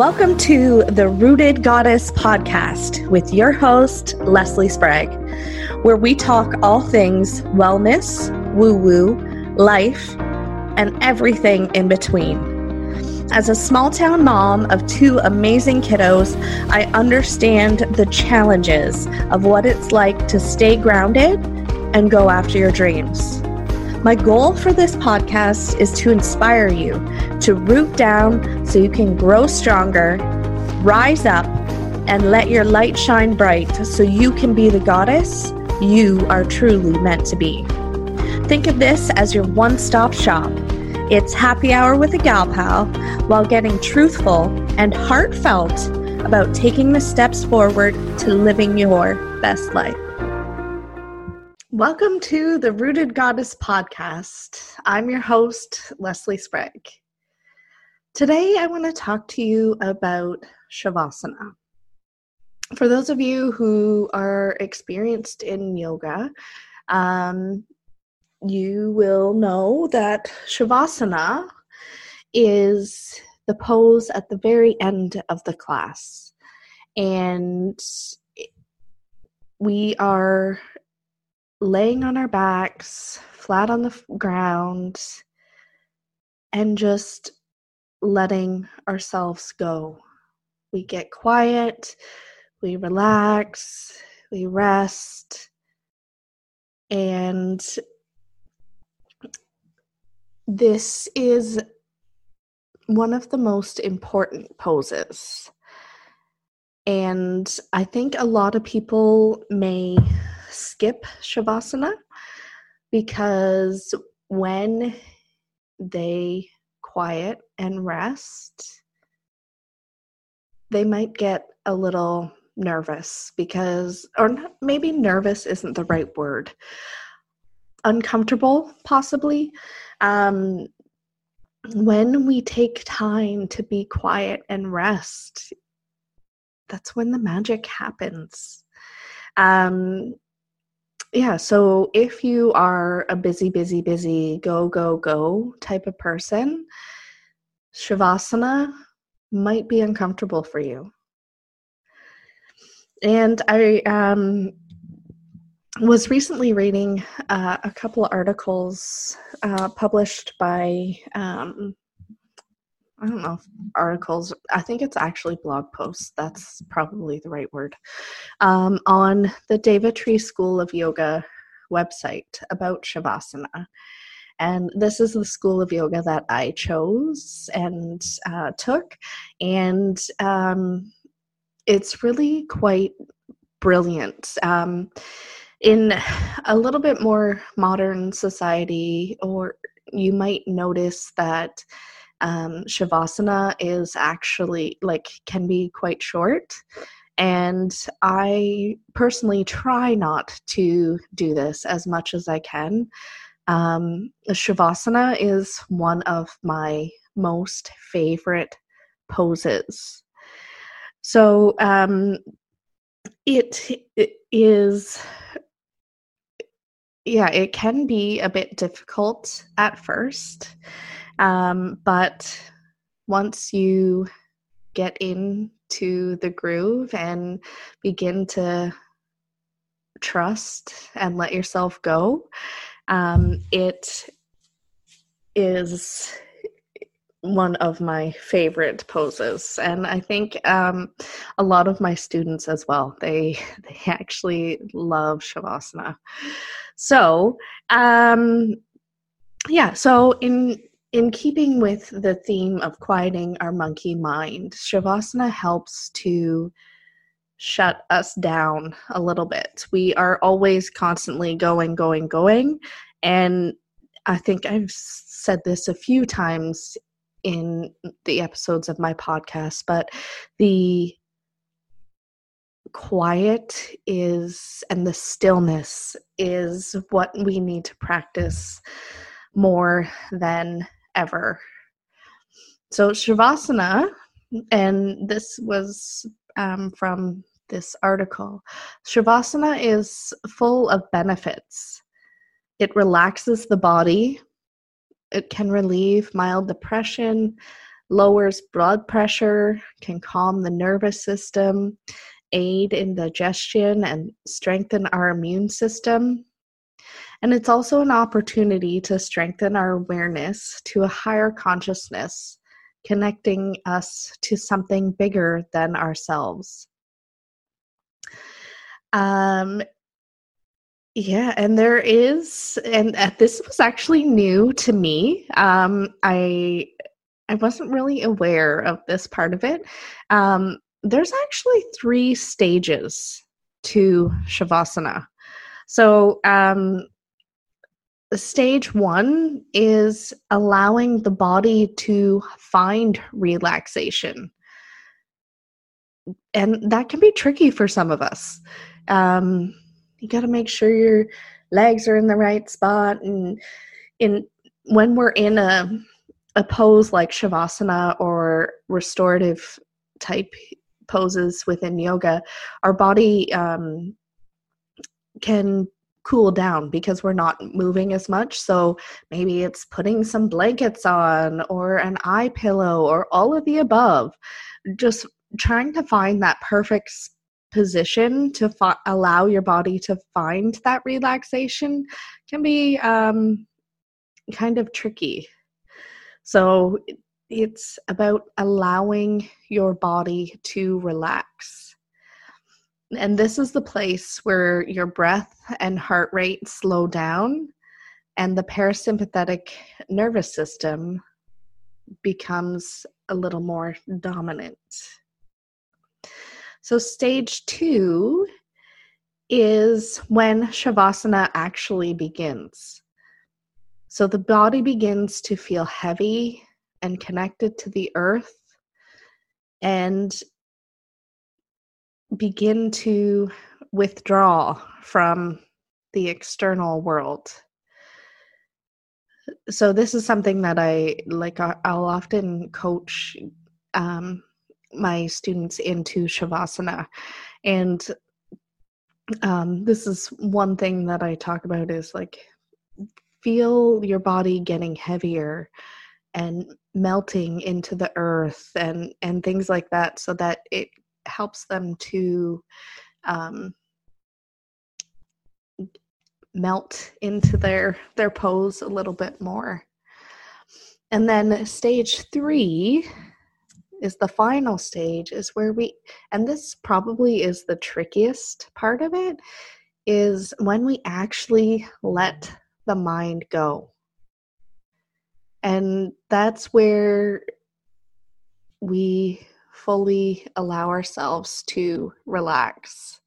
Welcome to the Rooted Goddess podcast with your host, Leslie Sprague, where we talk all things wellness, woo woo, life, and everything in between. As a small town mom of two amazing kiddos, I understand the challenges of what it's like to stay grounded and go after your dreams. My goal for this podcast is to inspire you to root down so you can grow stronger, rise up, and let your light shine bright so you can be the goddess you are truly meant to be. Think of this as your one stop shop. It's happy hour with a gal pal while getting truthful and heartfelt about taking the steps forward to living your best life. Welcome to the Rooted Goddess podcast. I'm your host, Leslie Sprague. Today, I want to talk to you about Shavasana. For those of you who are experienced in yoga, um, you will know that Shavasana is the pose at the very end of the class. And we are laying on our backs, flat on the ground, and just letting ourselves go. We get quiet, we relax, we rest, and this is one of the most important poses. And I think a lot of people may skip Shavasana because when they quiet and rest, they might get a little nervous because, or maybe nervous isn't the right word, uncomfortable, possibly. Um, when we take time to be quiet and rest, that's when the magic happens. Um, yeah, so if you are a busy, busy, busy, go, go, go type of person, Shavasana might be uncomfortable for you. And I um, was recently reading uh, a couple articles uh, published by um, I don't know articles. I think it's actually blog posts. That's probably the right word. Um, on the Devatree School of Yoga website about Shavasana. And this is the school of yoga that I chose and uh, took. And um, it's really quite brilliant. Um, in a little bit more modern society, or you might notice that um, shavasana is actually like can be quite short. And i personally try not to do this as much as i can. Um, shavasana is one of my most favorite poses. So um, it, it is yeah it can be a bit difficult at first um, but once you get into the groove and begin to trust and let yourself go, um, it is one of my favorite poses. And i think um, a lot of my students as well. They they actually love shavasana. So um yeah so in in keeping with the theme of quieting our monkey mind, Shavasana helps to shut us down a little bit. We are always constantly going, going, going. And I think I've said this a few times in the episodes of my podcast, but the quiet is and the stillness is what we need to practice more than ever. So, Shavasana, and this was um, from this article Shavasana is full of benefits. It relaxes the body, it can relieve mild depression, lowers blood pressure, can calm the nervous system, aid in digestion, and strengthen our immune system. And it's also an opportunity to strengthen our awareness to a higher consciousness, connecting us to something bigger than ourselves. Um, yeah, and there is, and uh, this was actually new to me. Um, I I wasn't really aware of this part of it. Um, there's actually three stages to shavasana. So, um, stage one is allowing the body to find relaxation. And that can be tricky for some of us. Um, you got to make sure your legs are in the right spot and in when we're in a a pose like shavasana or restorative type poses within yoga our body um, can cool down because we're not moving as much so maybe it's putting some blankets on or an eye pillow or all of the above just trying to find that perfect position to allow your body to find that relaxation can be um, kind of tricky. So it's about allowing your body to relax. And this is the place where your breath and heart rate slow down and the parasympathetic nervous system becomes a little more dominant. So, stage two is when Shavasana actually begins. So, the body begins to feel heavy and connected to the earth and begin to withdraw from the external world. So, this is something that I like, I'll often coach um, my students into shavasana and um, this is one thing that i talk about is like feel your body getting heavier and melting into the earth and and things like that so that it helps them to um, melt into their their pose a little bit more. And then stage three is the final stage is where we and this probably is the trickiest part of it is when we actually let the mind go. And that's where we fully allow ourselves to relax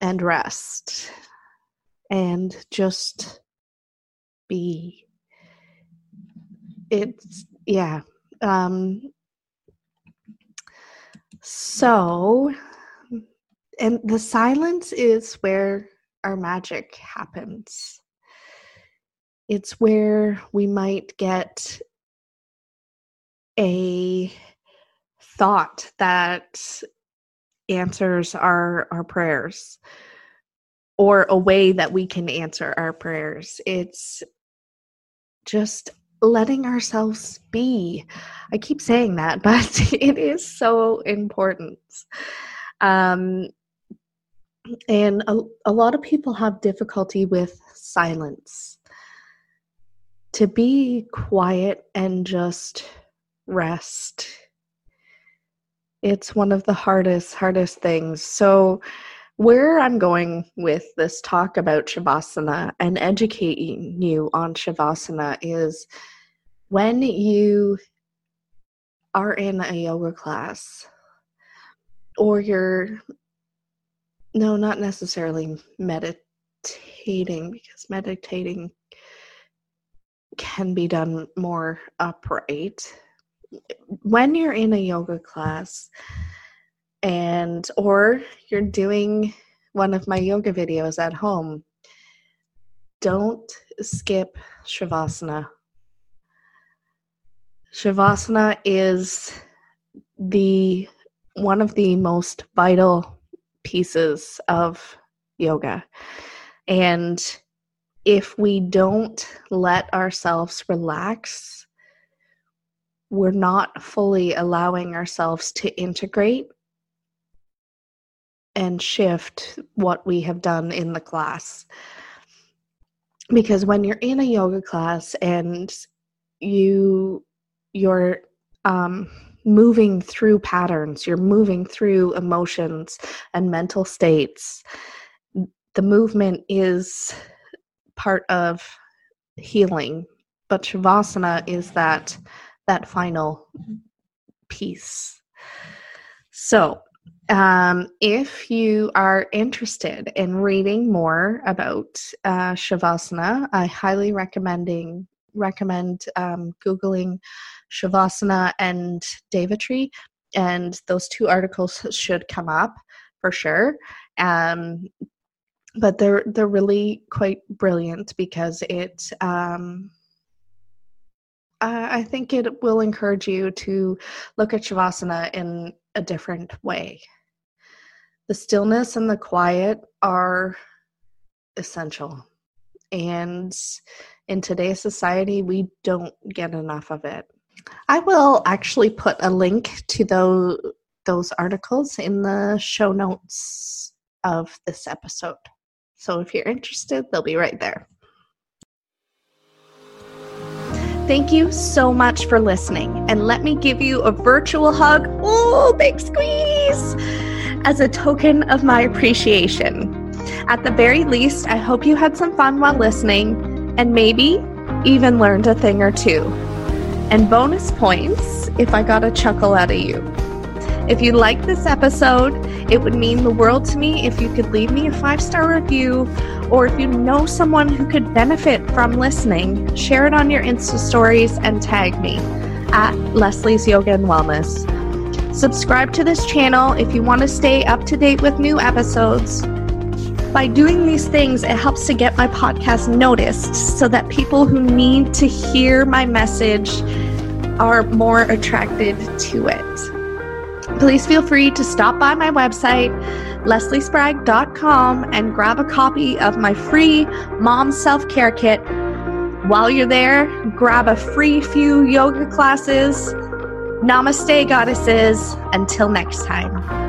and rest and just be it's yeah um so, and the silence is where our magic happens. It's where we might get a thought that answers our our prayers or a way that we can answer our prayers. It's just letting ourselves be. I keep saying that, but it is so important. Um, and a, a lot of people have difficulty with silence. To be quiet and just rest. It's one of the hardest, hardest things. So, where I'm going with this talk about Shavasana and educating you on Shavasana is when you are in a yoga class or you're, no, not necessarily meditating, because meditating can be done more upright. When you're in a yoga class, and or you're doing one of my yoga videos at home don't skip shavasana. Shavasana is the one of the most vital pieces of yoga. And if we don't let ourselves relax we're not fully allowing ourselves to integrate and shift what we have done in the class. Because when you're in a yoga class and you you're um, moving through patterns, you're moving through emotions and mental states, the movement is part of healing, but shavasana is that that final piece. So, um, if you are interested in reading more about uh, Shavasana, I highly recommending recommend um, googling Shavasana and Devatree, and those two articles should come up for sure. Um, but they're they're really quite brilliant because it um, Uh, I think it will encourage you to look at Shavasana in a different way. The stillness and the quiet are essential. And in today's society, we don't get enough of it. I will actually put a link to those, those articles in the show notes of this episode. So if you're interested, they'll be right there. Thank you so much for listening, and let me give you a virtual hug. Oh, big squeeze! As a token of my appreciation. At the very least, I hope you had some fun while listening and maybe even learned a thing or two. And bonus points if I got a chuckle out of you. If you like this episode, it would mean the world to me if you could leave me a five star review, or if you know someone who could benefit from listening, share it on your Insta stories and tag me at Leslie's Yoga and Wellness. Subscribe to this channel if you want to stay up to date with new episodes. By doing these things, it helps to get my podcast noticed so that people who need to hear my message are more attracted to it please feel free to stop by my website, lesliesprague.com, and grab a copy of my free mom self care kit. While you're there, grab a free few yoga classes. Namaste, goddesses. Until next time.